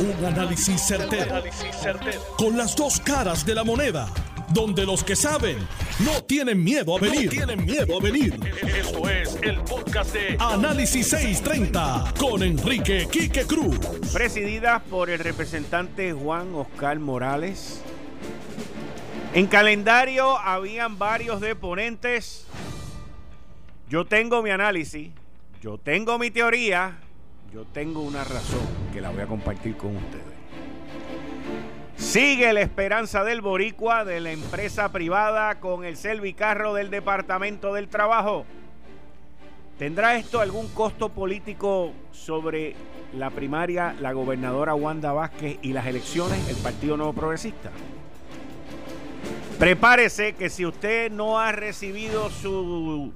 Un análisis certero, Con las dos caras de la moneda. Donde los que saben no tienen miedo a venir. tienen miedo a venir. Esto es el podcast de Análisis 630 con Enrique Quique Cruz. Presidida por el representante Juan Oscar Morales. En calendario habían varios deponentes. Yo tengo mi análisis, yo tengo mi teoría yo tengo una razón que la voy a compartir con ustedes. Sigue la esperanza del boricua de la empresa privada con el servicarro del Departamento del Trabajo. ¿Tendrá esto algún costo político sobre la primaria, la gobernadora Wanda Vázquez y las elecciones, el Partido Nuevo Progresista? Prepárese que si usted no ha recibido su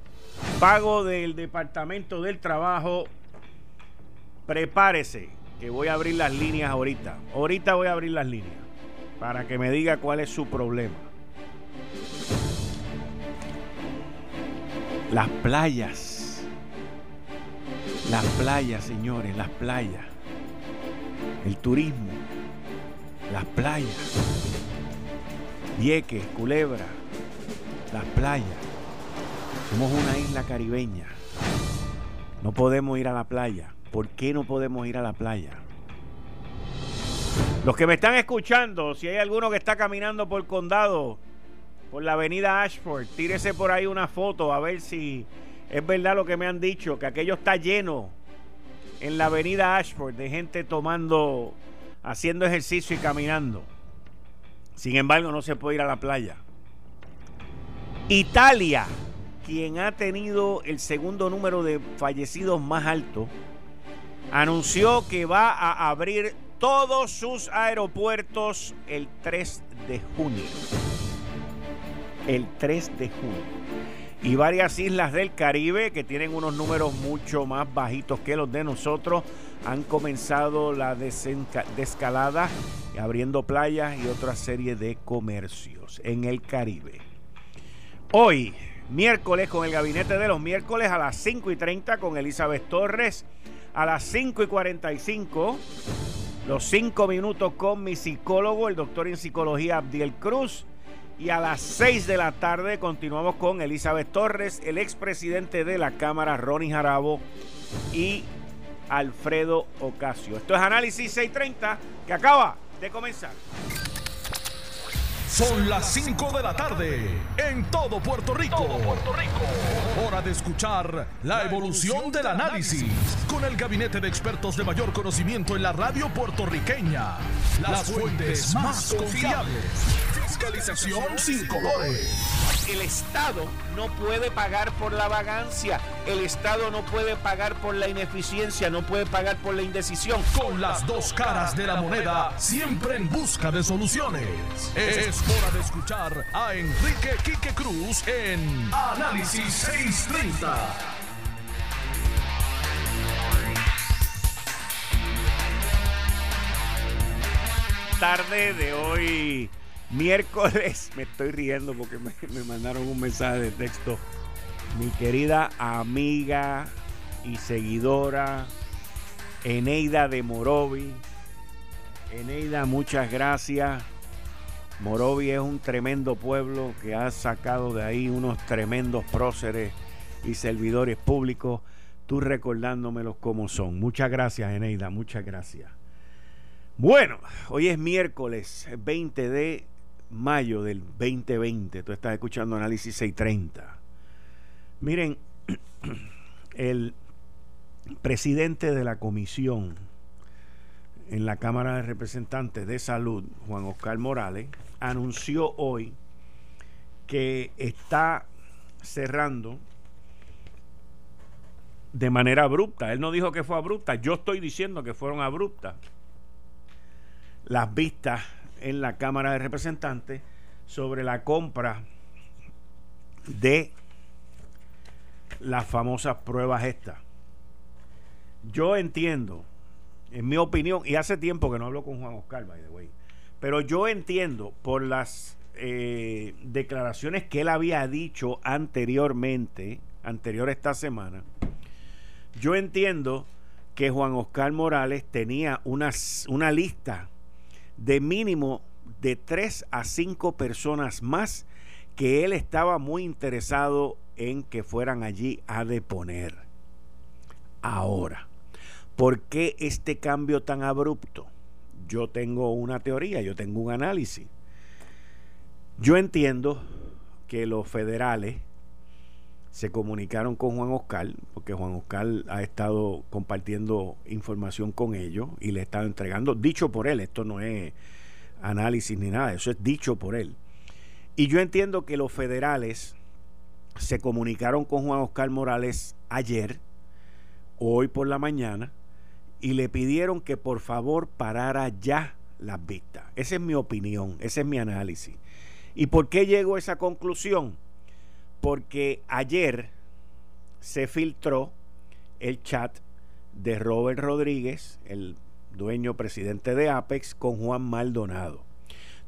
pago del Departamento del Trabajo, prepárese que voy a abrir las líneas ahorita. Ahorita voy a abrir las líneas para que me diga cuál es su problema. Las playas. Las playas, señores, las playas. El turismo. Las playas. Vieques, Culebra. Las playas. Somos una isla caribeña. No podemos ir a la playa. ¿Por qué no podemos ir a la playa? Los que me están escuchando, si hay alguno que está caminando por el condado, por la avenida Ashford, tírese por ahí una foto a ver si es verdad lo que me han dicho, que aquello está lleno en la avenida Ashford de gente tomando, haciendo ejercicio y caminando. Sin embargo, no se puede ir a la playa. Italia, quien ha tenido el segundo número de fallecidos más alto, anunció que va a abrir todos sus aeropuertos el 3 de junio. El 3 de junio. Y varias islas del Caribe que tienen unos números mucho más bajitos que los de nosotros han comenzado la descalada abriendo playas y otra serie de comercios en el Caribe. Hoy, miércoles, con el gabinete de los miércoles a las 5 y 30 con Elizabeth Torres a las 5 y 45. Los 5 minutos con mi psicólogo, el doctor en psicología Abdiel Cruz. Y a las 6 de la tarde continuamos con Elizabeth Torres, el expresidente de la Cámara, Ronnie Jarabo y Alfredo Ocasio. Esto es Análisis 630 que acaba de comenzar. Son las 5 de la tarde en todo Puerto Rico. Puerto Rico. Hora de escuchar la evolución del análisis con el gabinete de expertos de mayor conocimiento en la radio puertorriqueña. Las fuentes más confiables. Fiscalización sin colores el Estado no puede pagar por la vagancia, el Estado no puede pagar por la ineficiencia, no puede pagar por la indecisión. Con las dos caras de la moneda, siempre en busca de soluciones. Es hora de escuchar a Enrique Quique Cruz en Análisis 630. Tarde de hoy Miércoles, me estoy riendo porque me, mandaron un mensaje de texto. Mi querida amiga y seguidora Eneida de Morovi. Eneida, muchas gracias. Morovi es un tremendo pueblo que ha sacado de ahí unos tremendos próceres y servidores públicos. Tú recordándomelos como son. Muchas gracias, Eneida, muchas gracias. Bueno, hoy es miércoles 20 de mayo del 2020. Tú estás escuchando Análisis 630. Miren, el presidente de la comisión en la Cámara de Representantes de Salud, Juan Oscar Morales, anunció hoy que está cerrando de manera abrupta. Él no dijo que fue abrupta, yo estoy diciendo que fueron abruptas las vistas en la Cámara de Representantes sobre la compra de las famosas pruebas estas. Yo entiendo, en mi opinión, y hace tiempo que no hablo con Juan Oscar, by the way, pero yo entiendo por las eh, declaraciones que él había dicho anteriormente, anterior esta semana, yo entiendo que Juan Oscar Morales tenía una, una lista de mínimo de tres a cinco personas más que él estaba muy interesado en que fueran allí a deponer. Ahora, ¿por qué este cambio tan abrupto? Yo tengo una teoría, yo tengo un análisis. Yo entiendo que los federales se comunicaron con Juan Oscar, porque Juan Oscar ha estado compartiendo información con ellos y le ha estado entregando, dicho por él, esto no es análisis ni nada, eso es dicho por él. Y yo entiendo que los federales se comunicaron con Juan Oscar Morales ayer, hoy por la mañana, y le pidieron que por favor parara ya las vistas. Esa es mi opinión, ese es mi análisis. ¿Y por qué llego a esa conclusión? Porque ayer se filtró el chat de Robert Rodríguez, el dueño presidente de Apex, con Juan Maldonado.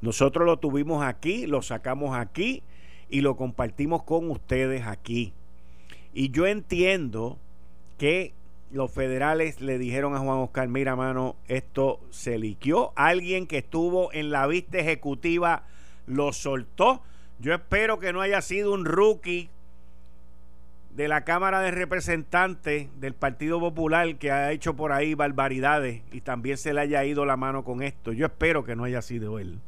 Nosotros lo tuvimos aquí, lo sacamos aquí y lo compartimos con ustedes aquí. Y yo entiendo que los federales le dijeron a Juan Oscar, mira mano, esto se liquió. Alguien que estuvo en la vista ejecutiva lo soltó yo espero que no haya sido un rookie de la Cámara de Representantes del Partido Popular que ha hecho por ahí barbaridades y también se le haya ido la mano con esto. Yo espero que no haya sido él.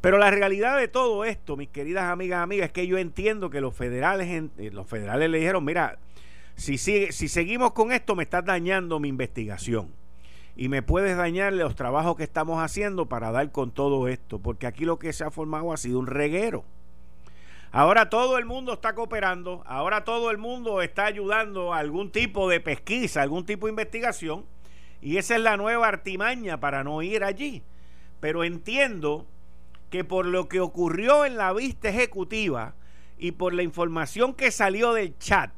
Pero la realidad de todo esto, mis queridas amigas, amigas, es que yo entiendo que los federales, eh, los federales le dijeron, mira, si, sigue, si seguimos con esto me estás dañando mi investigación y me puedes dañar los trabajos que estamos haciendo para dar con todo esto, porque aquí lo que se ha formado ha sido un reguero. Ahora todo el mundo está cooperando, ahora todo el mundo está ayudando a algún tipo de pesquisa, algún tipo de investigación, y esa es la nueva artimaña para no ir allí. Pero entiendo que por lo que ocurrió en la vista ejecutiva y por la información que salió del chat,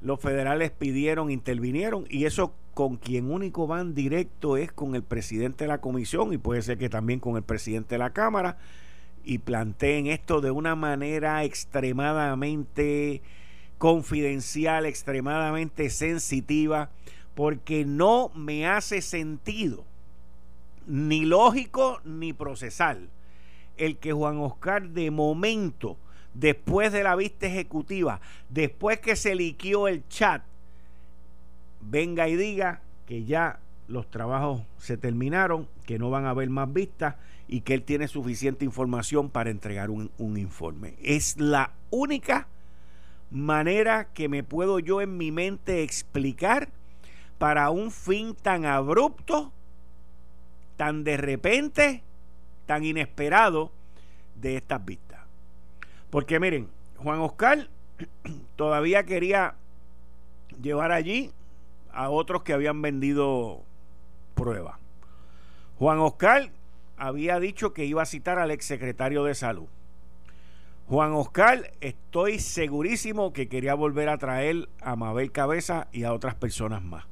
los federales pidieron, intervinieron y eso con quien único van directo es con el presidente de la comisión y puede ser que también con el presidente de la Cámara y planteen esto de una manera extremadamente confidencial, extremadamente sensitiva, porque no me hace sentido, ni lógico ni procesal, el que Juan Oscar de momento, después de la vista ejecutiva, después que se liquió el chat, venga y diga que ya los trabajos se terminaron, que no van a haber más vistas y que él tiene suficiente información para entregar un, informe. Es la única manera que me puedo yo en mi mente explicar para un fin tan abrupto, tan de repente, tan inesperado de estas vistas. Porque miren, Juan Oscar todavía quería llevar allí a otros que habían vendido pruebas. Juan Oscar había dicho que iba a citar al exsecretario de salud. Juan Oscar, estoy segurísimo que quería volver a traer a Mabel Cabeza y a otras personas más,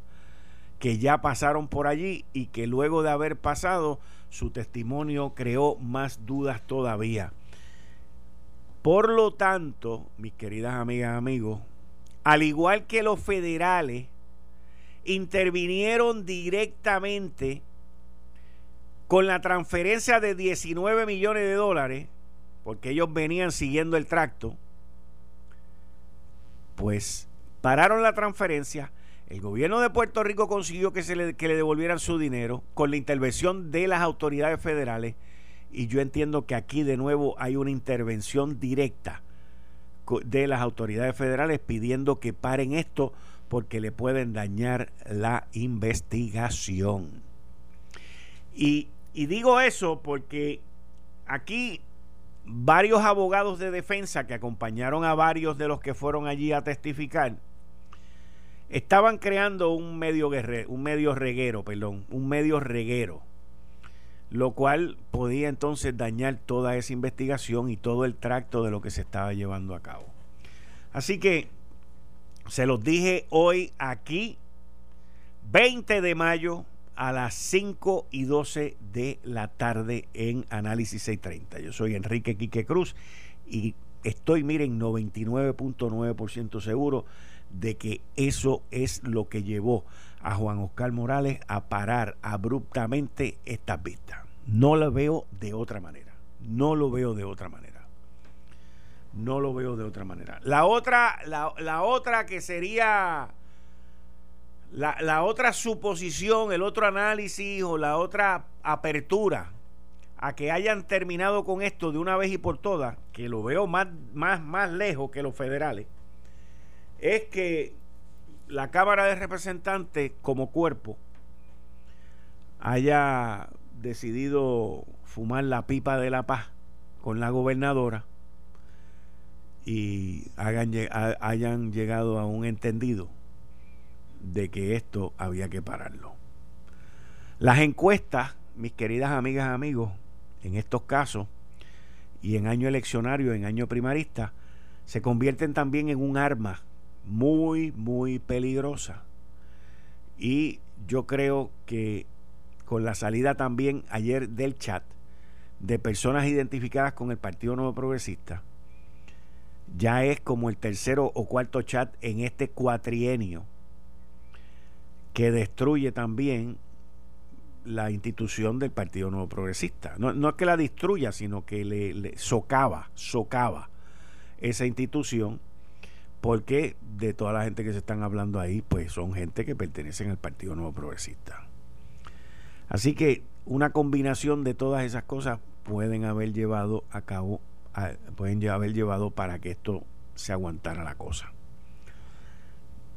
que ya pasaron por allí y que luego de haber pasado, su testimonio creó más dudas todavía. Por lo tanto, mis queridas amigas y amigos, al igual que los federales, intervinieron directamente con la transferencia de 19 millones de dólares, porque ellos venían siguiendo el tracto, pues pararon la transferencia. El gobierno de Puerto Rico consiguió que, se le, que le devolvieran su dinero con la intervención de las autoridades federales. Y yo entiendo que aquí de nuevo hay una intervención directa de las autoridades federales pidiendo que paren esto porque le pueden dañar la investigación. Y, digo eso porque aquí varios abogados de defensa que acompañaron a varios de los que fueron allí a testificar estaban creando un medio guerrero, un medio reguero, perdón, un medio reguero, lo cual podía entonces dañar toda esa investigación y todo el tracto de lo que se estaba llevando a cabo. Así que se los dije hoy aquí, 20 de mayo a las 5 y 12 de la tarde en Análisis 630. Yo soy Enrique Quique Cruz y estoy, miren, 99.9% seguro de que eso es lo que llevó a Juan Oscar Morales a parar abruptamente estas vistas. No lo veo de otra manera. No lo veo de otra manera. No lo veo de otra manera. La otra, la, otra que sería la, la, otra suposición, el otro análisis o la otra apertura a que hayan terminado con esto de una vez y por todas, que lo veo más, más, más lejos que los federales, es que la Cámara de Representantes como cuerpo haya decidido fumar la pipa de la paz con la gobernadora y hayan llegado a un entendido de que esto había que pararlo. Las encuestas, mis queridas amigas y amigos, en estos casos y en año eleccionario, en año primarista, se convierten también en un arma muy, muy peligrosa. Y yo creo que con la salida también ayer del chat de personas identificadas con el Partido Nuevo Progresista, ya es como el tercero o cuarto chat en este cuatrienio que destruye también la institución del Partido Nuevo Progresista. No, es que la destruya, sino que le, le socava, socava esa institución porque de toda la gente que se están hablando ahí, pues son gente que pertenecen al Partido Nuevo Progresista. Así que una combinación de todas esas cosas pueden haber llevado a cabo, pueden haber llevado para que esto se aguantara la cosa.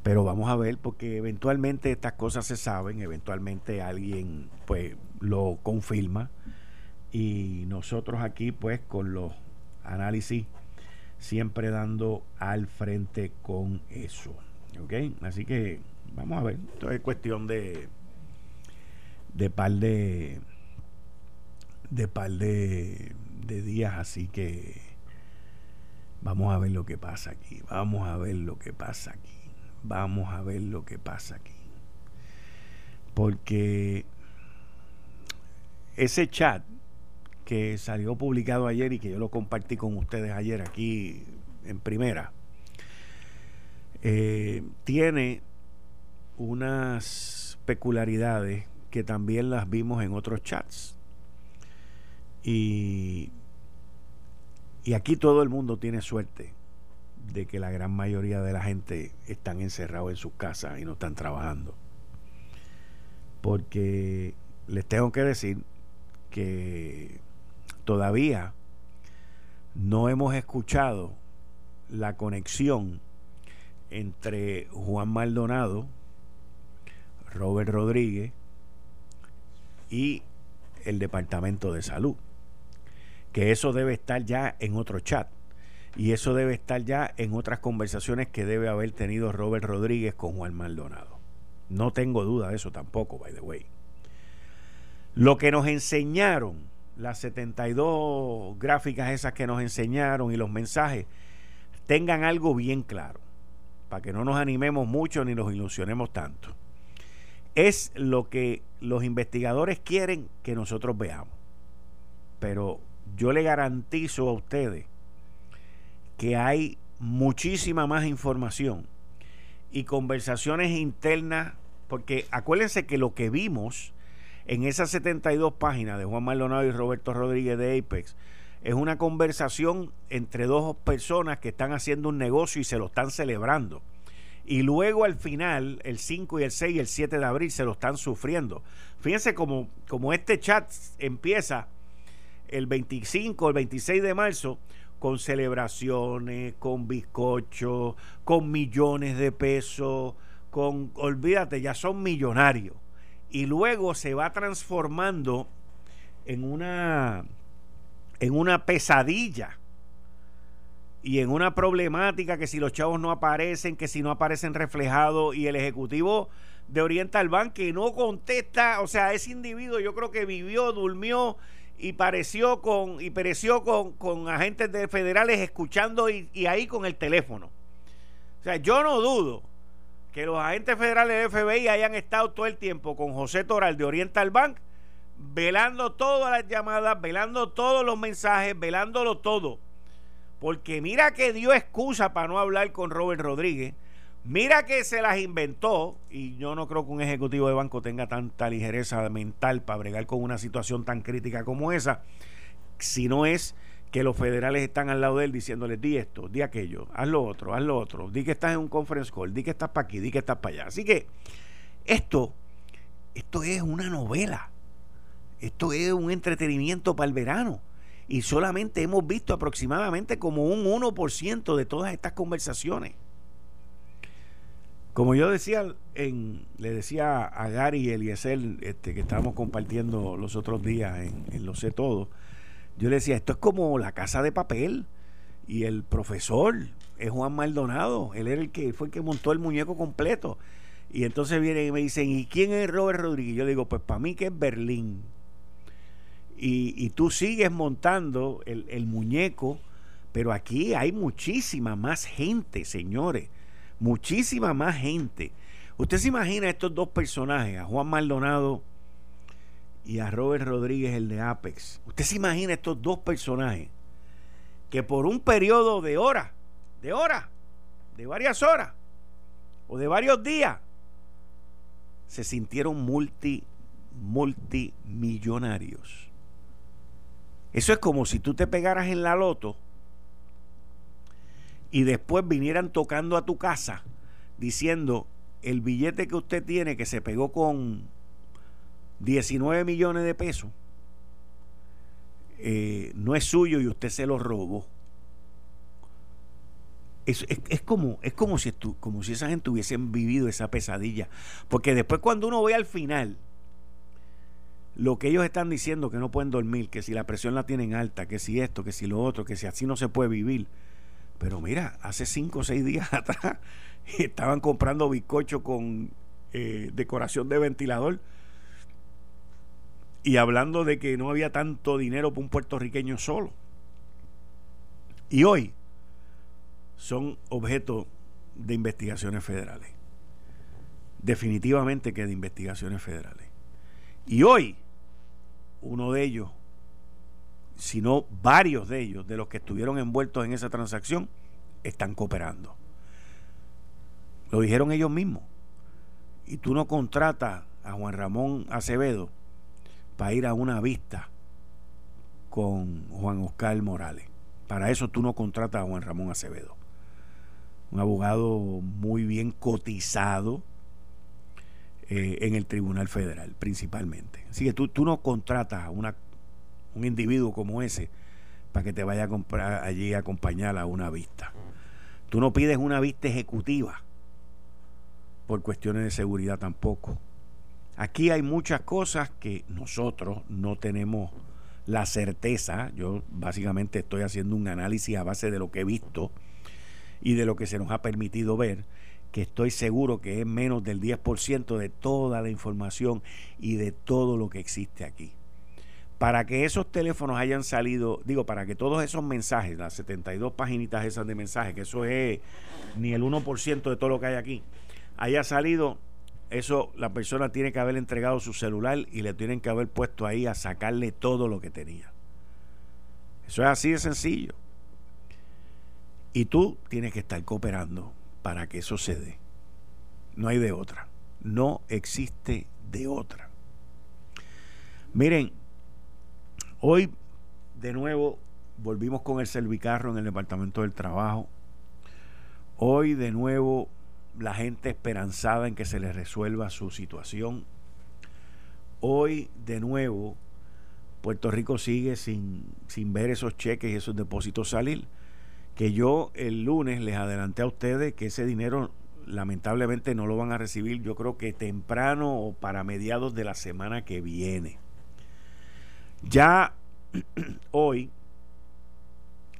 Pero vamos a ver, porque eventualmente estas cosas se saben, eventualmente alguien pues lo confirma y nosotros aquí pues con los análisis siempre dando al frente con eso. ¿Ok? Así que vamos a ver. Esto es cuestión de de par de de par de, de días, así que vamos a ver lo que pasa aquí. Vamos a ver lo que pasa aquí. Vamos a ver lo que pasa aquí. Porque ese chat que salió publicado ayer y que yo lo compartí con ustedes ayer aquí en primera, eh, tiene unas peculiaridades que también las vimos en otros chats. Y, y aquí todo el mundo tiene suerte de que la gran mayoría de la gente están encerrados en sus casas y no están trabajando. Porque les tengo que decir que todavía no hemos escuchado la conexión entre Juan Maldonado, Robert Rodríguez y el Departamento de Salud. Que eso debe estar ya en otro chat. Y eso debe estar ya en otras conversaciones que debe haber tenido Robert Rodríguez con Juan Maldonado. No tengo duda de eso tampoco, by the way. Lo que nos enseñaron las 72 gráficas esas que nos enseñaron y los mensajes tengan algo bien claro, para que no nos animemos mucho ni nos ilusionemos tanto. Es lo que los investigadores quieren que nosotros veamos. Pero yo le garantizo a ustedes que hay muchísima más información y conversaciones internas, porque acuérdense que lo que vimos en esas 72 páginas de Juan Maldonado y Roberto Rodríguez de Apex es una conversación entre dos personas que están haciendo un negocio y se lo están celebrando. Y luego al final, el 5 y el 6 y el 7 de abril se lo están sufriendo. Fíjense como, como este chat empieza el 25, el 26 de marzo, con celebraciones, con bizcocho, con millones de pesos, con, olvídate, ya son millonarios. Y luego se va transformando en una en una pesadilla y en una problemática que si los chavos no aparecen, que si no aparecen reflejados y el ejecutivo de Oriental Bank que no contesta, o sea, ese individuo yo creo que vivió, durmió y pareció con y pereció con, con agentes de federales escuchando y, ahí con el teléfono. O sea, yo no dudo que los agentes federales de FBI hayan estado todo el tiempo con José Toral de Oriental Bank, velando todas las llamadas, velando todos los mensajes, velándolo todo. Porque mira que dio excusa para no hablar con Robert Rodríguez, Mira que se las inventó, y yo no creo que un ejecutivo de banco tenga tanta ligereza mental para bregar con una situación tan crítica como esa, si no es que los federales están al lado de él diciéndole, di esto, di aquello, haz lo otro, haz lo otro, di que estás en un conference call, di que estás para aquí, di que estás para allá. Así que esto, esto es una novela, esto es un entretenimiento para el verano. Y solamente hemos visto aproximadamente como un 1% de todas estas conversaciones. Como yo decía, en, le decía a Gary y este, que estábamos compartiendo los otros días en, Lo sé todo, yo le decía, esto es como la casa de papel y el profesor es Juan Maldonado, él era el que fue el que montó el muñeco completo. Y entonces vienen y me dicen, ¿y quién es Robert Rodríguez? Yo le digo, pues para mí que es Berlín. Y, y tú sigues montando el, el muñeco, pero aquí hay muchísima más gente, señores muchísima más gente. Usted se imagina estos dos personajes, a Juan Maldonado y a Robert Rodríguez, el de Apex. Usted se imagina estos dos personajes que por un periodo de horas, de horas, de varias horas o de varios días, se sintieron multi, multimillonarios. Eso es como si tú te pegaras en la loto y después vinieran tocando a tu casa diciendo el billete que usted tiene que se pegó con 19 millones de pesos eh, no es suyo y usted se lo robó. Es, es, como, es como, si como si esa gente hubiesen vivido esa pesadilla. Porque después cuando uno ve al final lo que ellos están diciendo que no pueden dormir, que si la presión la tienen alta, que si esto, que si lo otro, que si así no se puede vivir, pero mira, hace cinco o seis días atrás estaban comprando bizcocho con eh, decoración de ventilador y hablando de que no había tanto dinero para un puertorriqueño solo. Y hoy son objeto de investigaciones federales. Definitivamente que de investigaciones federales. Y hoy, uno de ellos sino varios de ellos, de los que estuvieron envueltos en esa transacción, están cooperando. Lo dijeron ellos mismos. Y tú no contratas a Juan Ramón Acevedo para ir a una vista con Juan Oscar Morales. Para eso tú no contratas a Juan Ramón Acevedo. Un abogado muy bien cotizado eh, en el Tribunal Federal, principalmente. Así que tú, tú no contratas a una un individuo como ese para que te vaya a comprar allí a acompañar a una vista. Tú no pides una vista ejecutiva por cuestiones de seguridad tampoco. Aquí hay muchas cosas que nosotros no tenemos la certeza. Yo básicamente estoy haciendo un análisis a base de lo que he visto y de lo que se nos ha permitido ver, que estoy seguro que es menos del 10% de toda la información y de todo lo que existe aquí para que esos teléfonos hayan salido, digo, para que todos esos mensajes, las 72 paginitas esas de mensajes, que eso es ni el 1% de todo lo que hay aquí, haya salido, eso la persona tiene que haber entregado su celular y le tienen que haber puesto ahí a sacarle todo lo que tenía. Eso es así de sencillo. Y tú tienes que estar cooperando para que eso se dé. No hay de otra. No existe de otra. Miren, Hoy, de nuevo, volvimos con el servicarro en el Departamento del Trabajo. Hoy, de nuevo, la gente esperanzada en que se les resuelva su situación. Hoy, de nuevo, Puerto Rico sigue sin, sin ver esos cheques y esos depósitos salir. Que yo el lunes les adelanté a ustedes que ese dinero lamentablemente no lo van a recibir yo creo que temprano o para mediados de la semana que viene. Ya hoy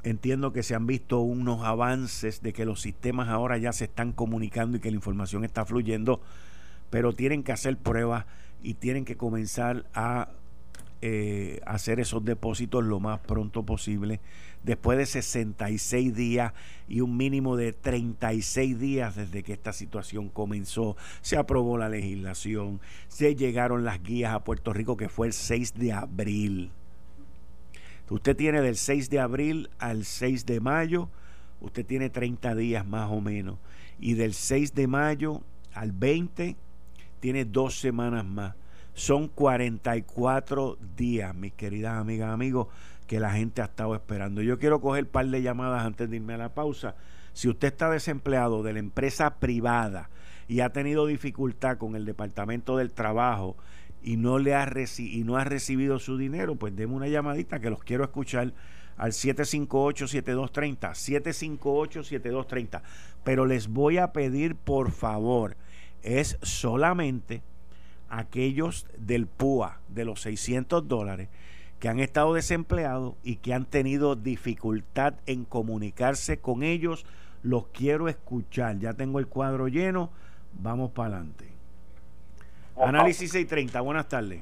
entiendo que se han visto unos avances de que los sistemas ahora ya se están comunicando y que la información está fluyendo, pero tienen que hacer pruebas y tienen que comenzar a eh, hacer esos depósitos lo más pronto posible. Después de 66 días y un mínimo de 36 días desde que esta situación comenzó, se aprobó la legislación, se llegaron las guías a Puerto Rico que fue el 6 de abril. Usted tiene del 6 de abril al 6 de mayo usted tiene 30 días más o menos. Y del 6 de mayo al 20 tiene dos semanas más. Son 44 días, mis queridas amigas, amigos, que la gente ha estado esperando. Yo quiero coger un par de llamadas antes de irme a la pausa. Si usted está desempleado de la empresa privada y ha tenido dificultad con el Departamento del Trabajo y no, le ha, y no ha recibido su dinero, pues deme una llamadita que los quiero escuchar al 758-7230, 758-7230. Pero les voy a pedir, por favor, es solamente aquellos del PUA de los 600 dólares que han estado desempleados y que han tenido dificultad en comunicarse con ellos. Los quiero escuchar. Ya tengo el cuadro lleno. Vamos para adelante. Análisis 630. Buenas tardes.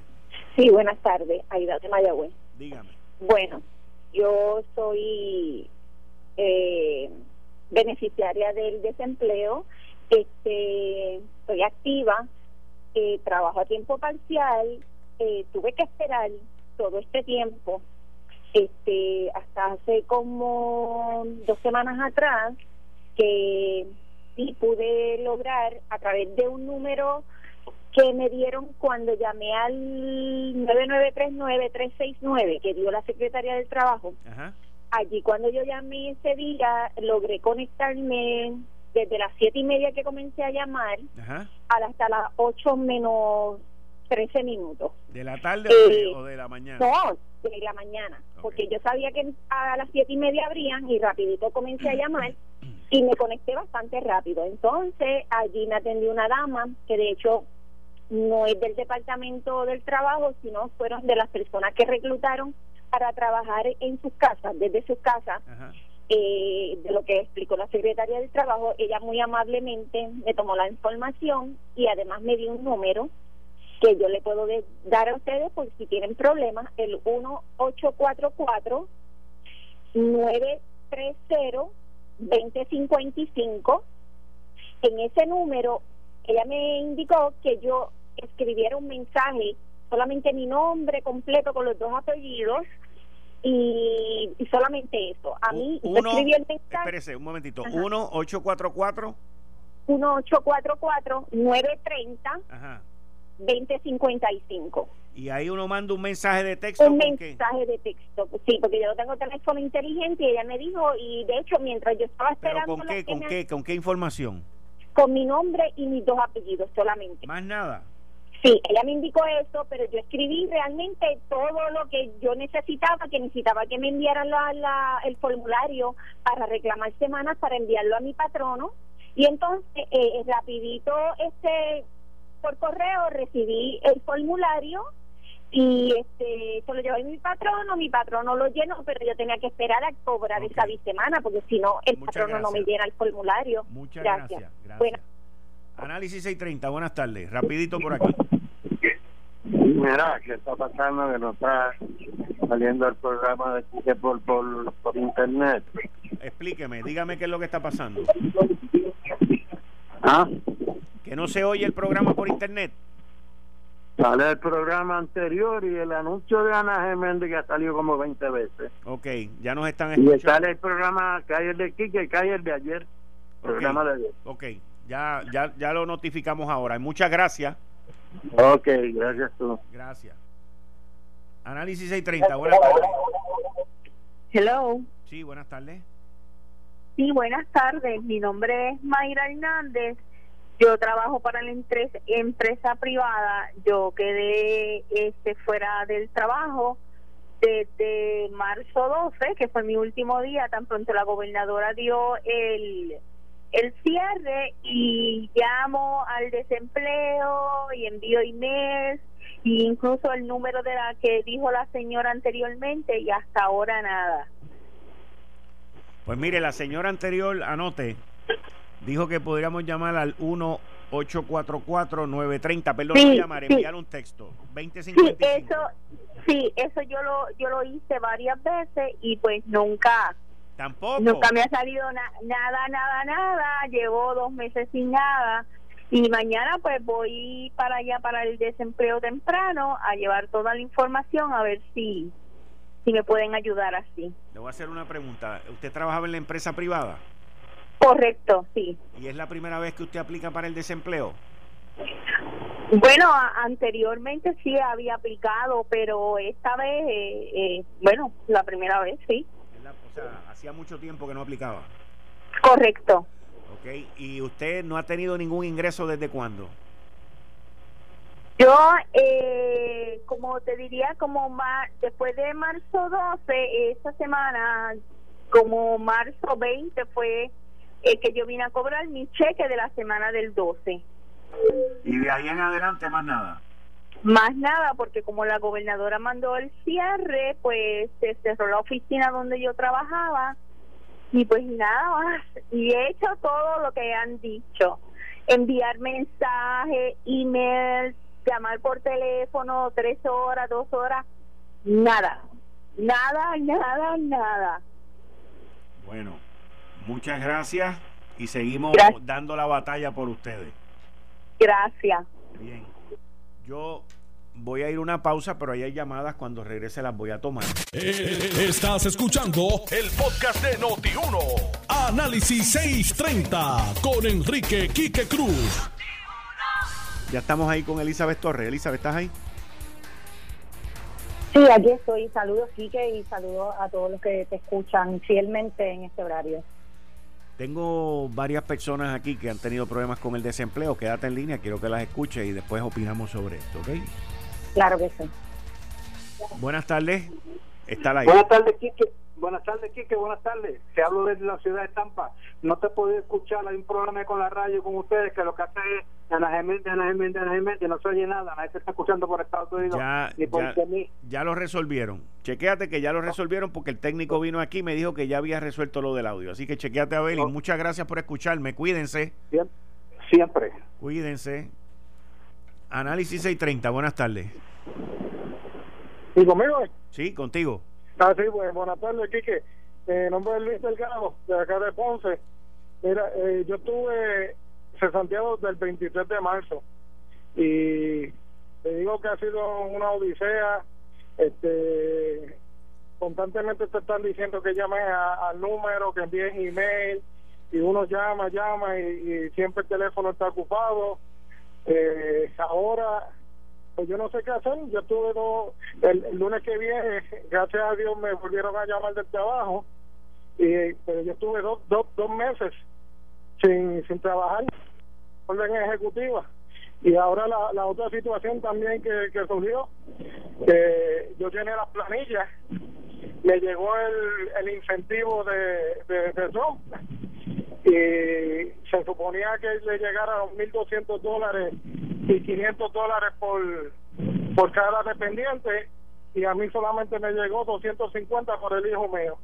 Sí, buenas tardes. Aida de Mayagüez. Dígame. Bueno, yo soy eh, beneficiaria del desempleo. Este, soy activa eh, trabajo a tiempo parcial, eh, tuve que esperar todo este tiempo, este, hasta hace como dos semanas atrás, que sí pude lograr a través de un número que me dieron cuando llamé al 9939-369 que dio la Secretaría del Trabajo. Allí cuando yo llamé ese día logré conectarme desde las siete y media que comencé a llamar hasta las ocho menos trece minutos. ¿De la tarde o, de, eh, la mañana? No, de la mañana, porque yo sabía que a las siete y media abrían y rapidito comencé a llamar y me conecté bastante rápido. Entonces allí me atendió una dama que de hecho no es del departamento del trabajo, sino fueron de las personas que reclutaron para trabajar en sus casas, desde sus casas. Eh, de lo que explicó la secretaria del Trabajo, ella muy amablemente me tomó la información y además me dio un número que yo le puedo dar a ustedes por si tienen problemas, el 1844 930 2055. En ese número, ella me indicó que yo escribiera un mensaje, solamente mi nombre completo con los dos apellidos, y, solamente eso. A mí, uno, escribí el mensaje. Espérese un momentito. 1844 1844 930 2055. Y ahí uno manda un mensaje de texto. Un mensaje de texto, sí, porque yo no tengo teléfono inteligente y ella me dijo, y de hecho, mientras yo estaba esperando. ¿Con qué, con, qué, ¿Con qué información? Con mi nombre y mis dos apellidos solamente. Más nada. Sí, ella me indicó eso, pero yo escribí realmente todo lo que yo necesitaba, que necesitaba que me enviaran la, el formulario para reclamar semanas para enviarlo a mi patrono. Y entonces, eh, eh, rapidito, este por correo recibí el formulario y este se lo llevé a mi patrono, mi patrono lo llenó, pero yo tenía que esperar a cobrar esa bisemana, porque si no, el patrono no me llena el formulario. Muchas gracias. gracias. Análisis 630, buenas tardes. Rapidito por aquí. Mira, ¿qué está pasando? Que no está saliendo el programa de por, por, por internet. Explíqueme, dígame qué es lo que está pasando. ¿Ah? Que no se oye el programa por internet. Sale el programa anterior y el anuncio de Ana Geméndez que ha salido como 20 veces. Ok, ya nos están escuchando. Y sale el programa que hay el de Kike, que hay el de ayer. Programa de ayer. Ok, ya, ya, ya lo notificamos ahora. Muchas gracias. Ok, gracias tú. Gracias. Análisis 630, buenas tardes. Hello. Sí, buenas tardes. Sí, buenas tardes. Mi nombre es Mayra Hernández. Yo trabajo para la empresa privada. Yo quedé este, fuera del trabajo desde marzo 12, que fue mi último día. Tan pronto la gobernadora dio el el cierre y llamo al desempleo y envío emails e incluso el número de la que dijo la señora anteriormente y hasta ahora nada. Pues mire, la señora anterior, anote, dijo que podríamos llamar al 1-844-930, perdón, no llamar, enviar un texto, 2055. Sí, eso, sí, eso yo lo, yo lo hice varias veces y pues nunca Tampoco. Nunca me ha salido nada, nada, nada. Llevo dos meses sin nada. Y mañana pues voy para allá, para el desempleo temprano, a llevar toda la información a ver si si me pueden ayudar así. Le voy a hacer una pregunta. ¿Usted trabajaba en la empresa privada? Correcto, sí. ¿Y es la primera vez que usted aplica para el desempleo? Bueno, anteriormente sí había aplicado, pero esta vez, eh, eh, bueno, la primera vez sí. o sea, hacía mucho tiempo que no aplicaba. Correcto. Ok, ¿y usted no ha tenido ningún ingreso desde cuándo? Yo, eh, como te diría, como mar, después de marzo 12, esta semana, como marzo 20 fue el que yo vine a cobrar mi cheque de la semana del 12. ¿Y de ahí en adelante más nada? Más nada, porque como la gobernadora mandó el cierre, pues se cerró la oficina donde yo trabajaba y pues nada más. Y he hecho todo lo que han dicho. Enviar mensajes, emails, llamar por teléfono tres horas, dos horas, nada. Nada, nada, nada. Bueno, muchas gracias y seguimos dando la batalla por ustedes. Gracias. Bien. Yo voy a ir a una pausa, pero ahí hay llamadas. Cuando regrese las voy a tomar. Eh, estás escuchando el podcast de Noti1. Análisis 630 con Enrique Quique Cruz. Ya estamos ahí con Elizabeth Torres. Elizabeth, ¿estás ahí? Sí, aquí estoy. Saludos, Quique, y saludos a todos los que te escuchan fielmente en este horario. Tengo varias personas aquí que han tenido problemas con el desempleo. Quédate en línea, quiero que las escuches y después opinamos sobre esto, ¿ok? Claro que sí. Buenas tardes. Está la Buenas tardes, Quique. Buenas tardes, Quique. Buenas tardes. Te hablo desde la ciudad de Tampa. No te puedo escuchar. Hay un problema con la radio con ustedes que lo que hace es Ana Gemente, Ana Gemente, Ana Gemente. No se oye nada. Nadie se está escuchando por Estados Unidos. Ya, ya, lo resolvieron. Chequéate que ya lo resolvieron porque el técnico vino aquí y me dijo que ya había resuelto lo del audio. Así que chequéate a ver y muchas gracias por escucharme. Cuídense. Siempre. Cuídense. Análisis 630. Buenas tardes. ¿Y conmigo? Sí, contigo. Ah, sí, pues, buenas tardes, Quique. Mi nombre es Luis Delgado, de acá de Ponce. Mira, eh, yo estuve cesanteado del 23 de marzo y te digo que ha sido una odisea. Este, constantemente te están diciendo que llames al número, que envíes email y uno llama, llama y, siempre el teléfono está ocupado. Eh, ahora pues yo no sé qué hacer. Yo tuve dos, el, lunes que viene, gracias a Dios me volvieron a llamar del trabajo, y, pero yo estuve dos, dos, dos meses sin, sin trabajar, orden ejecutiva. Y ahora la, la otra situación también que, que surgió, que yo llené las planillas, me llegó el, el incentivo de, de, de y se suponía que le llegara a 1.200 dólares y 500 dólares por, por cada dependiente y a mí solamente me llegó 250 por el hijo mío.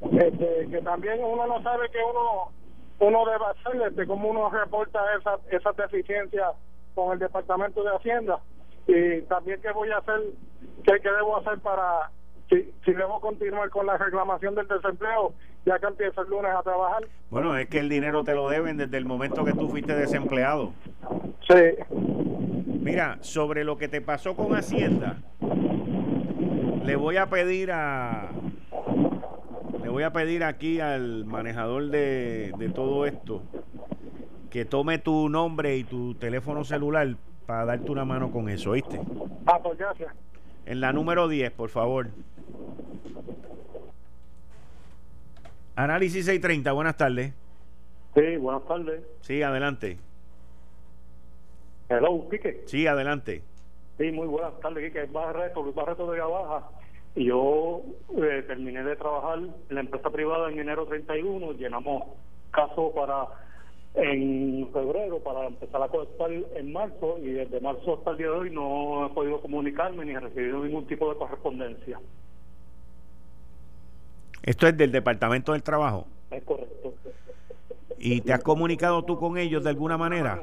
Este, que también uno no sabe que uno uno debe hacer, este, como uno reporta esa, esa deficiencia con el Departamento de Hacienda y también qué voy a hacer, qué, qué debo hacer para si, si debo continuar con la reclamación del desempleo ya que empieza el lunes a trabajar. Bueno, es que el dinero te lo deben desde el momento que tú fuiste desempleado. Sí. Mira, sobre lo que te pasó con Hacienda, le voy a pedir a le voy a pedir aquí al manejador de, de todo esto que tome tu nombre y tu teléfono celular para darte una mano con eso, ¿viste? Ah, pues gracias. En la número 10, por favor. Análisis 630, buenas tardes. Sí, buenas tardes. Sí, adelante. Hello, Quique. Sí, adelante. Sí, muy buenas tardes, Quique. Barreto, Luis Barreto de Baja. Y yo eh, terminé de trabajar en la empresa privada en enero 31. Llenamos caso para en febrero para empezar a colectar en marzo y desde marzo hasta el día de hoy no he podido comunicarme ni he recibido ningún tipo de correspondencia. Esto es del Departamento del Trabajo. Es correcto. ¿Y te has comunicado tú con ellos de alguna manera?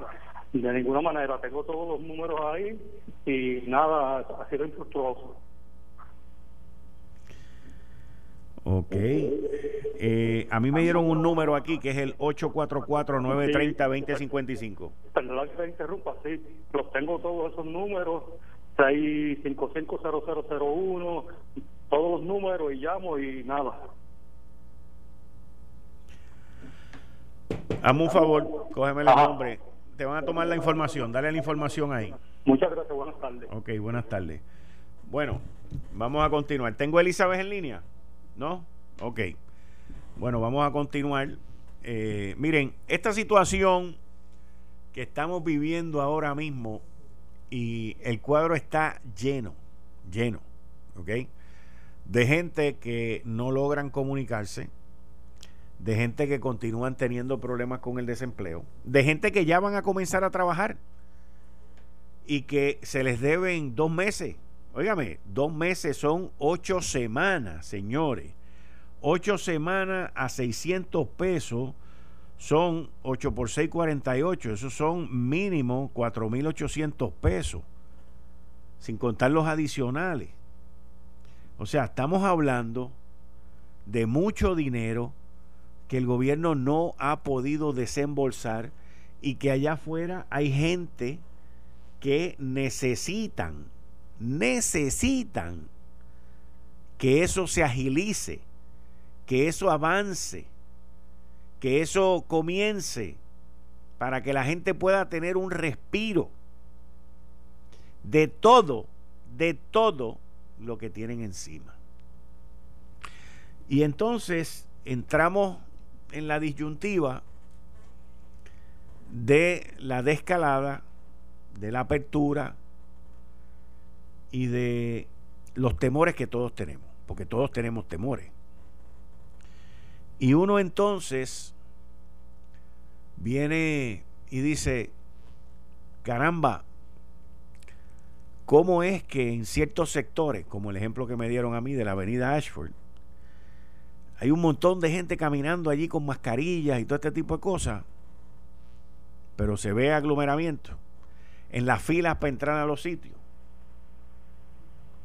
De ninguna manera. Tengo todos los números ahí y nada, ha sido infructuoso. Ok. Eh, a mí me dieron un número aquí que es el 844-930-2055. Perdón que se interrumpa, sí. Los tengo todos esos números. 6550001 todos los números y llamo y nada. Hazme un favor, cógeme el nombre. Te van a tomar la información, dale la información ahí. Muchas gracias, buenas tardes. Ok, buenas tardes. Bueno, vamos a continuar. ¿Tengo a Elizabeth en línea? ¿No? Ok. Bueno, vamos a continuar. Eh, miren, esta situación que estamos viviendo ahora mismo y el cuadro está lleno, lleno, ¿ok? De gente que no logran comunicarse, de gente que continúan teniendo problemas con el desempleo, de gente que ya van a comenzar a trabajar y que se les deben dos meses. Óigame, dos meses son ocho semanas, señores. Ocho semanas a 600 pesos son 8 por 6, 48. Esos son mínimo 4.800 pesos, sin contar los adicionales. O sea, estamos hablando de mucho dinero que el gobierno no ha podido desembolsar y que allá afuera hay gente que necesitan, necesitan que eso se agilice, que eso avance, que eso comience para que la gente pueda tener un respiro de todo, de todo lo que tienen encima. Y entonces entramos en la disyuntiva de la descalada, de la apertura y de los temores que todos tenemos, porque todos tenemos temores. Y uno entonces viene y dice, caramba, ¿cómo es que en ciertos sectores, como el ejemplo que me dieron a mí de la avenida Ashford, hay un montón de gente caminando allí con mascarillas y todo este tipo de cosas. Pero se ve aglomeramiento en las filas para entrar a los sitios.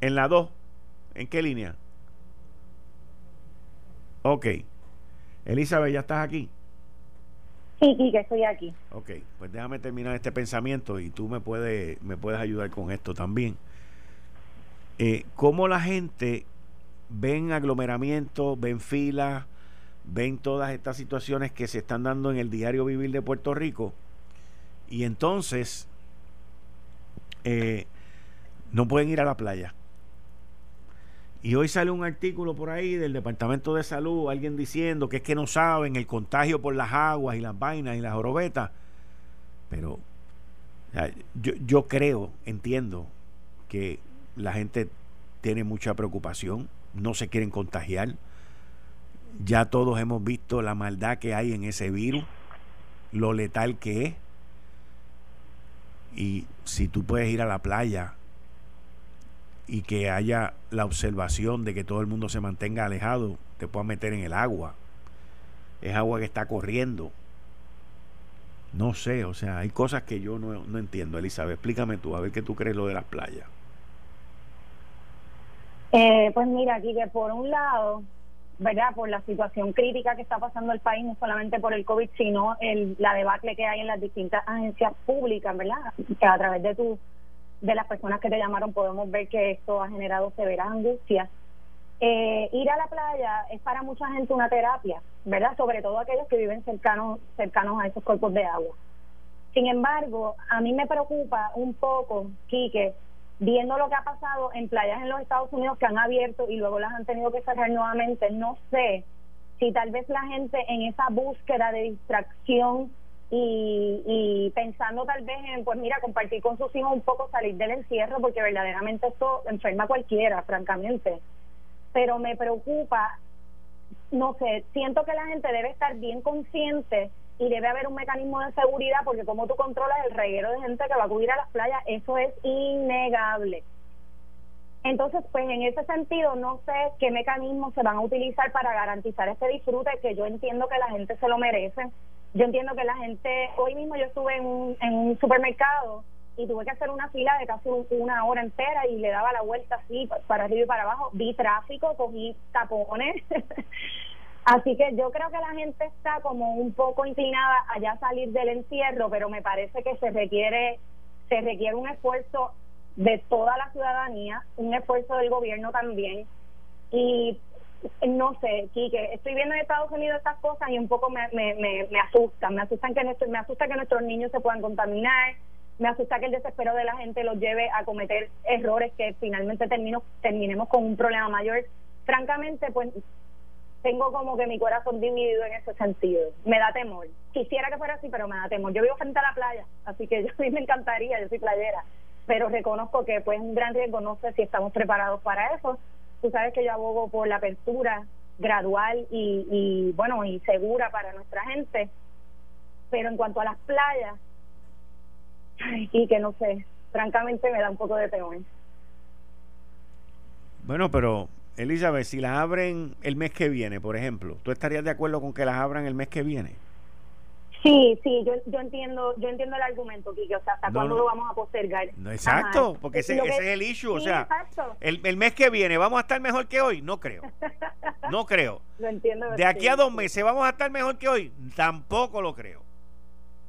En la 2, ¿en qué línea? Ok. Elizabeth, ¿ya estás aquí? Sí, que estoy aquí. Ok, pues déjame terminar este pensamiento y tú me puedes, me puedes ayudar con esto también. Eh, ¿Cómo la gente ven aglomeramiento, ven filas, ven todas estas situaciones que se están dando en el diario vivir de Puerto Rico y entonces eh, no pueden ir a la playa. Y hoy sale un artículo por ahí del Departamento de Salud, alguien diciendo que es que no saben el contagio por las aguas y las vainas y las orobetas. Pero yo, yo creo, entiendo que la gente tiene mucha preocupación no se quieren contagiar. Ya todos hemos visto la maldad que hay en ese virus, lo letal que es. Y si tú puedes ir a la playa y que haya la observación de que todo el mundo se mantenga alejado, te puedas meter en el agua. Es agua que está corriendo. No sé, o sea, hay cosas que yo no, no entiendo, Elizabeth. Explícame tú, a ver qué tú crees lo de las playas. Eh, pues mira, aquí que por un lado, ¿verdad? Por la situación crítica que está pasando el país, no solamente por el COVID, sino el, la debacle que hay en las distintas agencias públicas, ¿verdad? Que a través de tu, de las personas que te llamaron podemos ver que esto ha generado severas angustias. Eh, ir a la playa es para mucha gente una terapia, ¿verdad? Sobre todo aquellos que viven cercanos, cercanos a esos cuerpos de agua. Sin embargo, a mí me preocupa un poco, Quique, viendo lo que ha pasado en playas en los Estados Unidos que han abierto y luego las han tenido que cerrar nuevamente, no sé si tal vez la gente en esa búsqueda de distracción y, y pensando tal vez en, pues mira, compartir con sus hijos un poco, salir del encierro, porque verdaderamente esto enferma a cualquiera, francamente. Pero me preocupa, no sé, siento que la gente debe estar bien consciente y debe haber un mecanismo de seguridad porque como tú controlas el reguero de gente que va a acudir a las playas, eso es innegable. Entonces, pues en ese sentido, no sé qué mecanismos se van a utilizar para garantizar este disfrute que yo entiendo que la gente se lo merece. Yo entiendo que la gente, hoy mismo yo estuve en un, en un supermercado y tuve que hacer una fila de casi una hora entera y le daba la vuelta así para arriba y para abajo. Vi tráfico, cogí tapones. Así que yo creo que la gente está como un poco inclinada a ya salir del encierro, pero me parece que se requiere se requiere un esfuerzo de toda la ciudadanía, un esfuerzo del gobierno también Y no sé, Quique, estoy viendo en Estados Unidos estas cosas y un poco me, me, me, me asustan. Me asustan que nuestro, me asusta que nuestros niños se puedan contaminar. Me asusta que el desespero de la gente los lleve a cometer errores que finalmente termino, terminemos con un problema mayor. Francamente, pues tengo como que mi corazón dividido en ese sentido. Me da temor. Quisiera que fuera así, pero me da temor. Yo vivo frente a la playa, así que yo mí me encantaría, yo soy playera, pero reconozco que pues un gran riesgo, no sé si estamos preparados para eso. Tú sabes que yo abogo por la apertura gradual y, y bueno, y segura para nuestra gente, pero en cuanto a las playas, y que no sé, francamente me da un poco de temor. Bueno, pero Elizabeth, si las abren el mes que viene, por ejemplo, ¿tú estarías de acuerdo con que las abran el mes que viene? Sí, sí, yo, yo entiendo yo entiendo el argumento, Kike, o sea, ¿hasta cuándo lo vamos a postergar? No, exacto, porque ese, es el issue, o sea, el, el, mes que viene, ¿vamos a estar mejor que hoy? No creo, no creo. lo entiendo. De aquí a dos meses, ¿vamos a estar mejor que hoy? Tampoco lo creo.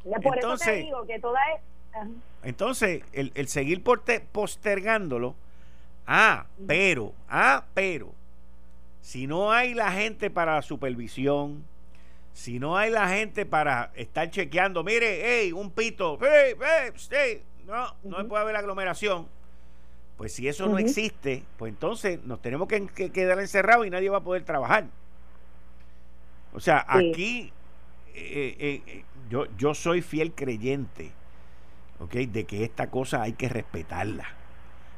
por entonces, eso te digo que toda es... Entonces, el, el seguir postergándolo Ah, pero, ah, pero, si no hay la gente para la supervisión, si no hay la gente para estar chequeando, mire, hey, un pito, hey, hey, no, no puede haber aglomeración. Pues si eso no existe, pues entonces nos tenemos que, quedar encerrados y nadie va a poder trabajar. O sea, aquí eh, eh, eh, yo, yo soy fiel creyente, ¿ok? De que esta cosa hay que respetarla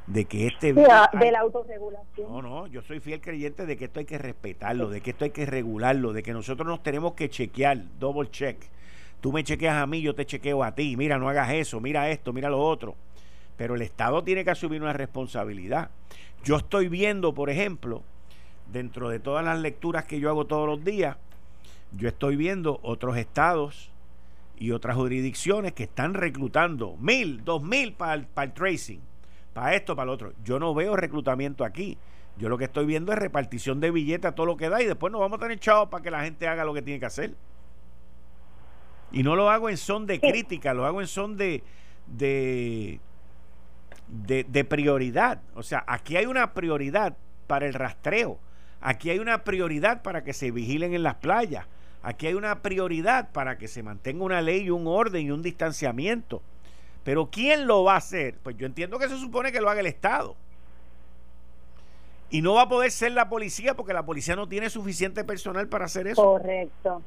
de que este de la autorregulación. No, no, yo soy fiel creyente de que esto hay que respetarlo, de que esto hay que regularlo, de que nosotros nos tenemos que chequear, double check. Tú me chequeas a mí, yo te chequeo a ti. Mira, no hagas eso, mira esto, mira lo otro. Pero el Estado tiene que asumir una responsabilidad. Yo estoy viendo, por ejemplo, dentro de todas las lecturas que yo hago todos los días, yo estoy viendo otros estados y otras jurisdicciones que están reclutando mil, dos mil para para el tracing para esto, para lo otro. Yo no veo reclutamiento aquí. Yo lo que estoy viendo es repartición de billetes a todo lo que da y después nos vamos a tener chavos para que la gente haga lo que tiene que hacer. Y no lo hago en son de crítica, lo hago en son de, de, de, de prioridad. O sea, aquí hay una prioridad para el rastreo. Aquí hay una prioridad para que se vigilen en las playas. Aquí hay una prioridad para que se mantenga una ley y un orden y un distanciamiento. Pero ¿quién lo va a hacer? Pues yo entiendo que se supone que lo haga el Estado. Y no va a poder ser la policía porque la policía no tiene suficiente personal para hacer eso. Correcto.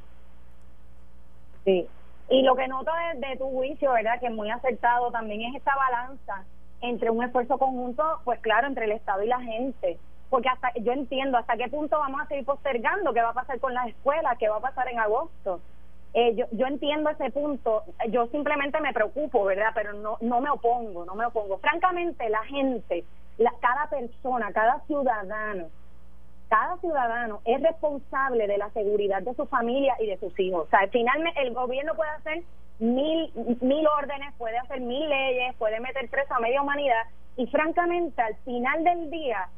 Sí. Y lo que noto de, tu juicio, ¿verdad? Que es muy acertado también es esta balanza entre un esfuerzo conjunto, pues claro, entre el Estado y la gente. Porque hasta yo entiendo hasta qué punto vamos a seguir postergando, qué va a pasar con las escuelas, qué va a pasar en agosto. Eh, yo, yo entiendo ese punto, yo simplemente me preocupo, ¿verdad? Pero no, no me opongo, no me opongo. Francamente, la gente, la, cada persona, cada ciudadano, cada ciudadano es responsable de la seguridad de su familia y de sus hijos. O sea, finalmente el gobierno puede hacer mil, mil órdenes, puede hacer mil leyes, puede meter preso a media humanidad y francamente al final del día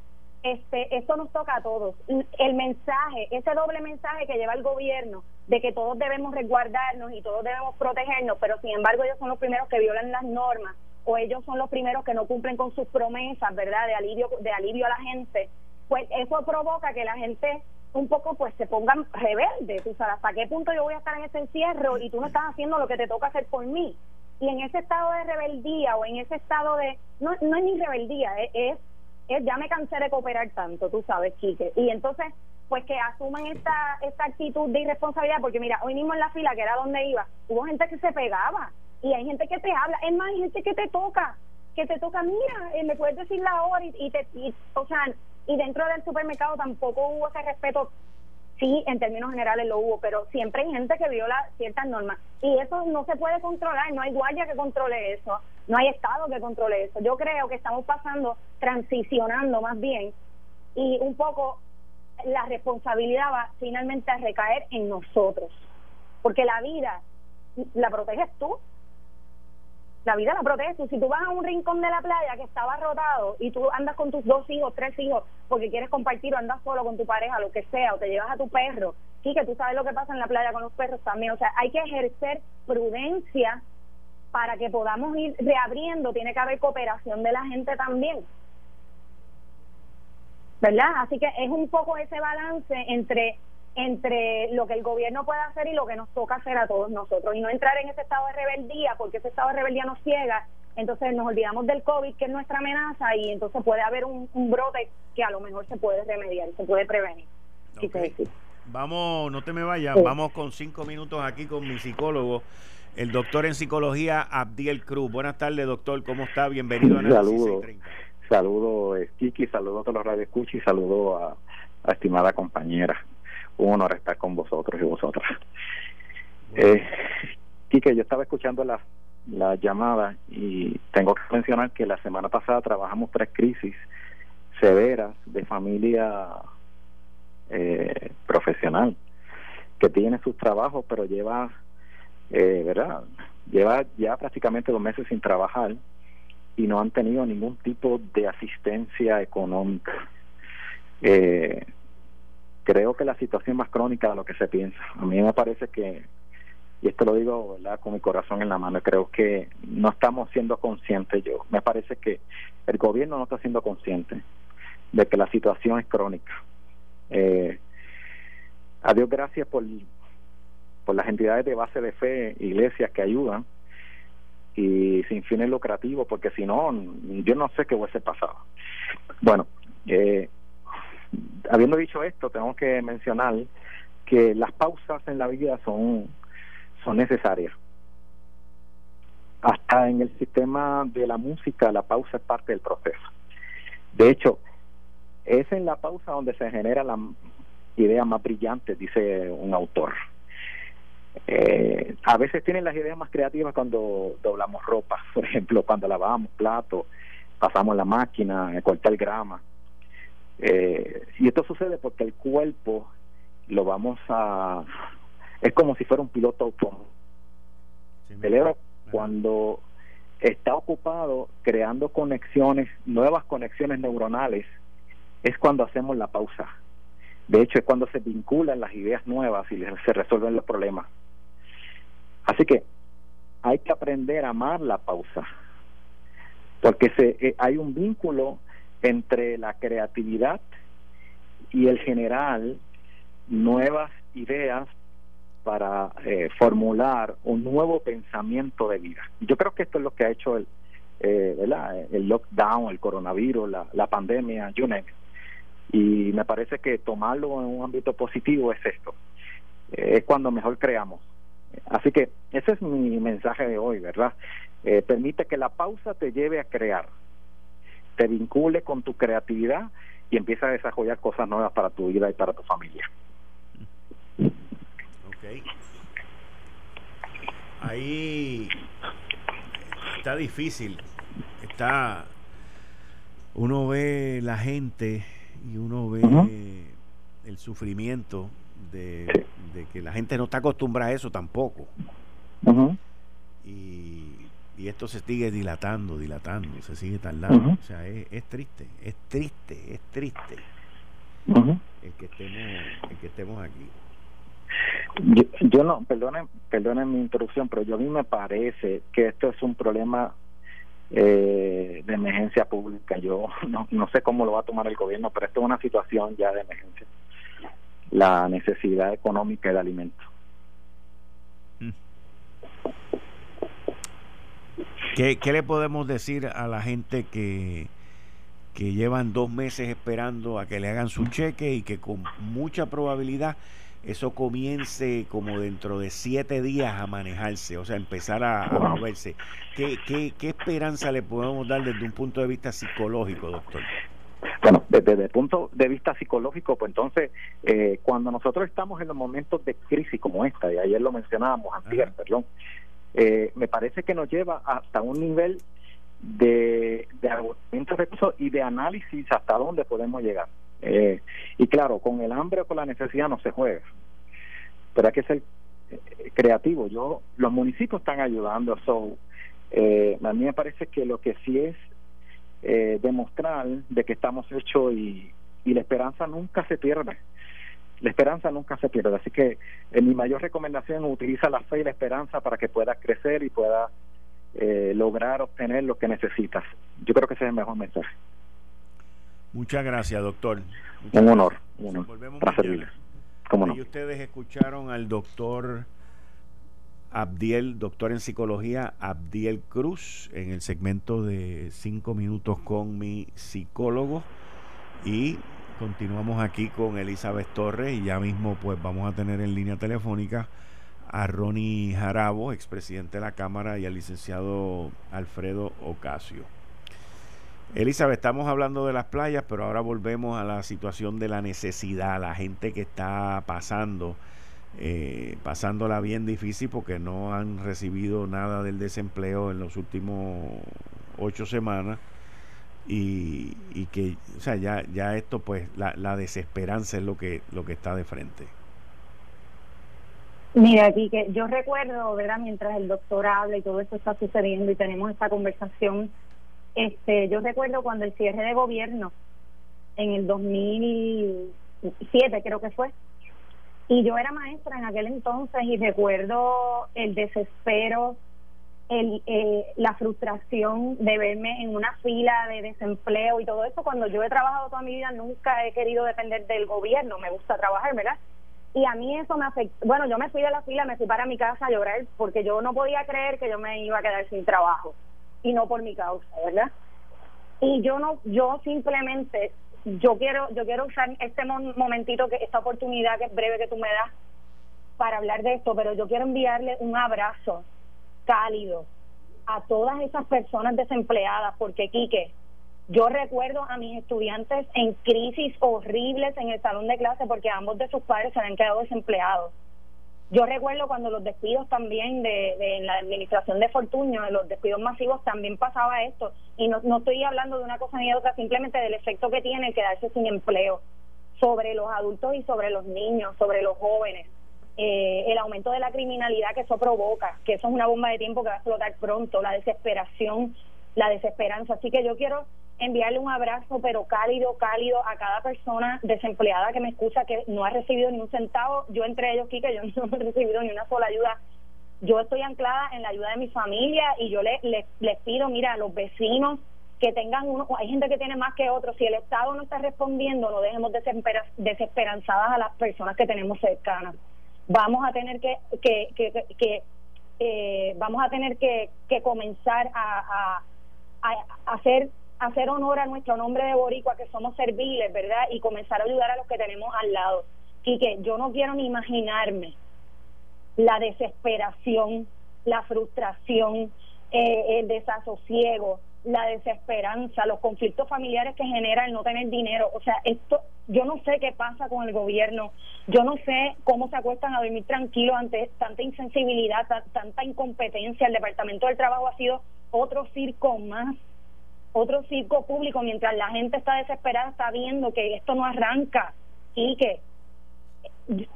este, esto nos toca a todos. El mensaje, ese doble mensaje que lleva el gobierno de que todos debemos resguardarnos y todos debemos protegernos, pero sin embargo ellos son los primeros que violan las normas o ellos son los primeros que no cumplen con sus promesas, ¿verdad? De alivio de alivio a la gente. Pues eso provoca que la gente un poco pues se pongan rebeldes, tú sabes, ¿hasta qué punto yo voy a estar en ese encierro y tú no estás haciendo lo que te toca hacer por mí? Y en ese estado de rebeldía o en ese estado de no no es ni rebeldía, es ya me cansé de cooperar tanto, tú sabes, Quique. Y entonces, pues que asuman esta, esta actitud de irresponsabilidad, porque mira, hoy mismo en la fila, que era donde iba, hubo gente que se pegaba y hay gente que te habla, es más, hay gente que te toca, que te toca, mira, eh, me puedes decir la hora y, te, y, o sea, y dentro del supermercado tampoco hubo ese respeto sí, en términos generales lo hubo, pero siempre hay gente que viola ciertas normas y eso no se puede controlar, no hay guardia que controle eso, no hay Estado que controle eso. Yo creo que estamos pasando, transicionando más bien y un poco la responsabilidad va finalmente a recaer en nosotros, porque la vida la proteges tú, la vida la protege. Si tú vas a un rincón de la playa que estaba rotado y tú andas con tus dos hijos, tres hijos, porque quieres compartir o andas solo con tu pareja, lo que sea, o te llevas a tu perro, sí que tú sabes lo que pasa en la playa con los perros también. O sea, hay que ejercer prudencia para que podamos ir reabriendo. Tiene que haber cooperación de la gente también. ¿verdad? Así que es un poco ese balance entre entre lo que el gobierno puede hacer y lo que nos toca hacer a todos nosotros y no entrar en ese estado de rebeldía porque ese estado de rebeldía nos ciega entonces nos olvidamos del COVID que es nuestra amenaza y entonces puede haber un, brote que a lo mejor se puede remediar se puede prevenir. Vamos no te me vayas vamos con cinco minutos aquí con mi psicólogo el doctor en psicología Abdiel Cruz. Buenas tardes doctor ¿cómo está? bienvenido a Saludos. Saludo, Kiki, saludo a todos los radioescuchas y saludo a, a estimada compañera un honor estar con vosotros y vosotras. Eh, Quique, yo estaba escuchando la, la llamada y tengo que mencionar que la semana pasada trabajamos tres crisis severas de familia eh, profesional que tiene sus trabajos pero lleva eh, verdad lleva ya prácticamente dos meses sin trabajar y no han tenido ningún tipo de asistencia económica. Eh, creo que la situación más crónica de lo que se piensa. A mí me parece que, y esto lo digo ¿verdad? con mi corazón en la mano, creo que no estamos siendo conscientes. Yo me parece que el gobierno no está siendo consciente de que la situación es crónica. Eh, a Dios gracias por, por las entidades de base de fe, iglesias que ayudan y sin fines lucrativos, porque si no, yo no sé qué hubiese pasado. Bueno, eh, habiendo dicho esto, tengo que mencionar que las pausas en la vida son, son necesarias. Hasta en el sistema de la música, la pausa es parte del proceso. De hecho, es en la pausa donde se genera la idea más brillante, dice un autor. Eh, a veces tienen las ideas más creativas cuando doblamos ropa, por ejemplo, cuando lavamos platos, pasamos la máquina, cortar grama eh, y esto sucede porque el cuerpo lo vamos a... Es como si fuera un piloto autónomo. el cuando está ocupado creando conexiones, nuevas conexiones neuronales, es cuando hacemos la pausa. De hecho, es cuando se vinculan las ideas nuevas y se resuelven los problemas. Así que hay que aprender a amar la pausa, porque se, eh, hay un vínculo entre la creatividad y el general nuevas ideas para eh, formular un nuevo pensamiento de vida. Yo creo que esto es lo que ha hecho el, eh, lockdown, el coronavirus, la, la pandemia, you Y me parece que tomarlo en un ámbito positivo es esto. Eh, es cuando mejor creamos. Así que ese es mi mensaje de hoy, ¿verdad? Eh, permite que la pausa te lleve a crear te vincule con tu creatividad y empieza a desarrollar cosas nuevas para tu vida y para tu familia. Ok. Ahí está difícil. Está. Uno ve la gente y uno ve el sufrimiento de, que la gente no está acostumbrada a eso tampoco. Y y esto se sigue dilatando, dilatando, se sigue tardando. O sea, es, triste, es triste, es triste el, que estemos, el que estemos aquí. Yo, no, perdonen, perdonen mi interrupción, pero yo a mí me parece que esto es un problema eh, de emergencia pública. Yo no, no sé cómo lo va a tomar el gobierno, pero esto es una situación ya de emergencia. La necesidad económica de alimentos. ¿Qué, le podemos decir a la gente que, que llevan dos meses esperando a que le hagan su cheque y que con mucha probabilidad eso comience como dentro de siete días a manejarse, o sea, empezar a, moverse. ¿Qué, qué, ¿Qué esperanza le podemos dar desde un punto de vista psicológico, doctor? Bueno, desde, el punto de vista psicológico, pues entonces, eh, cuando nosotros estamos en los momentos de crisis como esta, y ayer lo mencionábamos, antes, perdón, eh, me parece que nos lleva hasta un nivel de, de de recursos y de análisis hasta dónde podemos llegar. Eh, y claro, con el hambre o con la necesidad no se juega, pero hay que ser eh, creativo. Yo, los municipios están ayudando, so, a mí me parece que lo que sí es demostrar de que estamos hechos y, y la esperanza nunca se pierde la esperanza nunca se pierde. Así que eh, mi mayor recomendación utiliza la fe y la esperanza para que puedas crecer y puedas eh, lograr obtener lo que necesitas. Yo creo que ese es el mejor mensaje. Muchas gracias, doctor. Un honor, un honor. Volvemos Para mañana. servirles. ¿Cómo no? Y ustedes escucharon al doctor Abdiel, doctor en psicología, Abdiel Cruz, en el segmento de cinco minutos con mi psicólogo. Y continuamos aquí con Elizabeth Torres y ya mismo pues vamos a tener en línea telefónica a Ronnie Jarabo, expresidente de la Cámara, y al licenciado Alfredo Ocasio. Elizabeth, estamos hablando de las playas, pero ahora volvemos a la situación de la necesidad, la gente que está pasando, eh, pasándola bien difícil porque no han recibido nada del desempleo en los últimos ocho semanas y, y que, o sea, ya, ya esto, pues, la, la desesperanza es lo que, lo que está de frente. Mira, aquí que yo recuerdo, ¿verdad? Mientras el doctor habla y todo esto está sucediendo y tenemos esta conversación, este, yo recuerdo cuando el cierre de gobierno en el 2007 creo que fue, y yo era maestra en aquel entonces y recuerdo el desespero, el, eh, la frustración de verme en una fila de desempleo y todo eso. Cuando yo he trabajado toda mi vida nunca he querido depender del gobierno, me gusta trabajar, ¿verdad? Y a mí eso me afectó. Bueno, yo me fui de la fila, me fui para mi casa a llorar porque yo no podía creer que yo me iba a quedar sin trabajo y no por mi causa, ¿verdad? Y yo no, yo simplemente, yo quiero, yo quiero usar este momentito, que esta oportunidad que es breve que tú me das para hablar de esto, pero yo quiero enviarle un abrazo cálido a todas esas personas desempleadas, porque Quique, yo recuerdo a mis estudiantes en crisis horribles en el salón de clase porque ambos de sus padres se habían quedado desempleados. Yo recuerdo cuando los despidos también de, la administración de Fortunio, de los despidos masivos, también pasaba esto. Y no, no estoy hablando de una cosa ni de otra, simplemente del efecto que tiene quedarse sin empleo sobre los adultos y sobre los niños, sobre los jóvenes. Eh, el aumento de la criminalidad que eso provoca, que eso es una bomba de tiempo que va a explotar pronto, la desesperación, la desesperanza. Así que yo quiero enviarle un abrazo, pero cálido, cálido a cada persona desempleada que me escucha que no ha recibido ni un centavo. Yo entre ellos, Kike, yo no he recibido ni una sola ayuda. Yo estoy anclada en la ayuda de mi familia y yo le- le- les pido, mira, a los vecinos que tengan uno, hay gente que tiene más que otros. Si el Estado no está respondiendo, no dejemos desespera- desesperanzadas a las personas que tenemos cercanas. Vamos a tener que, que, eh, vamos a tener que, que comenzar a hacer hacer honor a nuestro nombre de boricua que somos serviles verdad y comenzar a ayudar a los que tenemos al lado. Y que yo no quiero ni imaginarme la desesperación la frustración eh, el desasosiego la desesperanza los conflictos familiares que genera el no tener dinero. O sea esto yo no sé qué pasa con el gobierno. Yo no sé cómo se acuestan a dormir tranquilos ante tanta insensibilidad ta- tanta incompetencia. El departamento del trabajo ha sido otro circo más otro circo público mientras la gente está desesperada está viendo que esto no arranca y que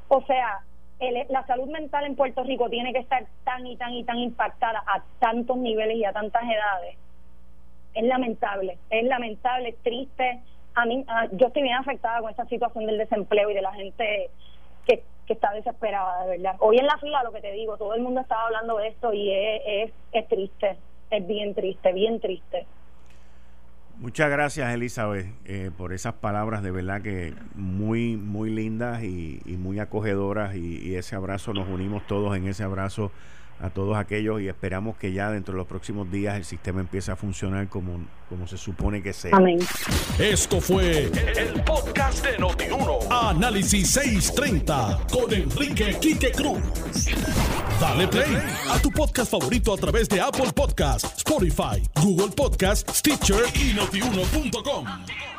o sea el- la salud mental en Puerto Rico tiene que estar tan y tan y tan impactada a tantos niveles y a tantas edades es lamentable es lamentable es triste a mí ah, yo estoy bien afectada con esta situación del desempleo y de la gente que, que está desesperada de verdad hoy en la fila lo que te digo todo el mundo estaba hablando de esto y es, es, triste es bien triste bien triste Muchas gracias, Elizabeth, eh, por esas palabras de verdad que muy, muy lindas y, muy acogedoras. Y ese abrazo, nos unimos todos en ese abrazo a todos aquellos y esperamos que ya dentro de los próximos días el sistema empiece a funcionar como, como se supone que sea. amén Esto fue el podcast de Notiuno. Análisis 630 con Enrique Quique Cruz. Dale play a tu podcast favorito a través de Apple Podcasts, Spotify, Google Podcasts, Stitcher y notiuno.com.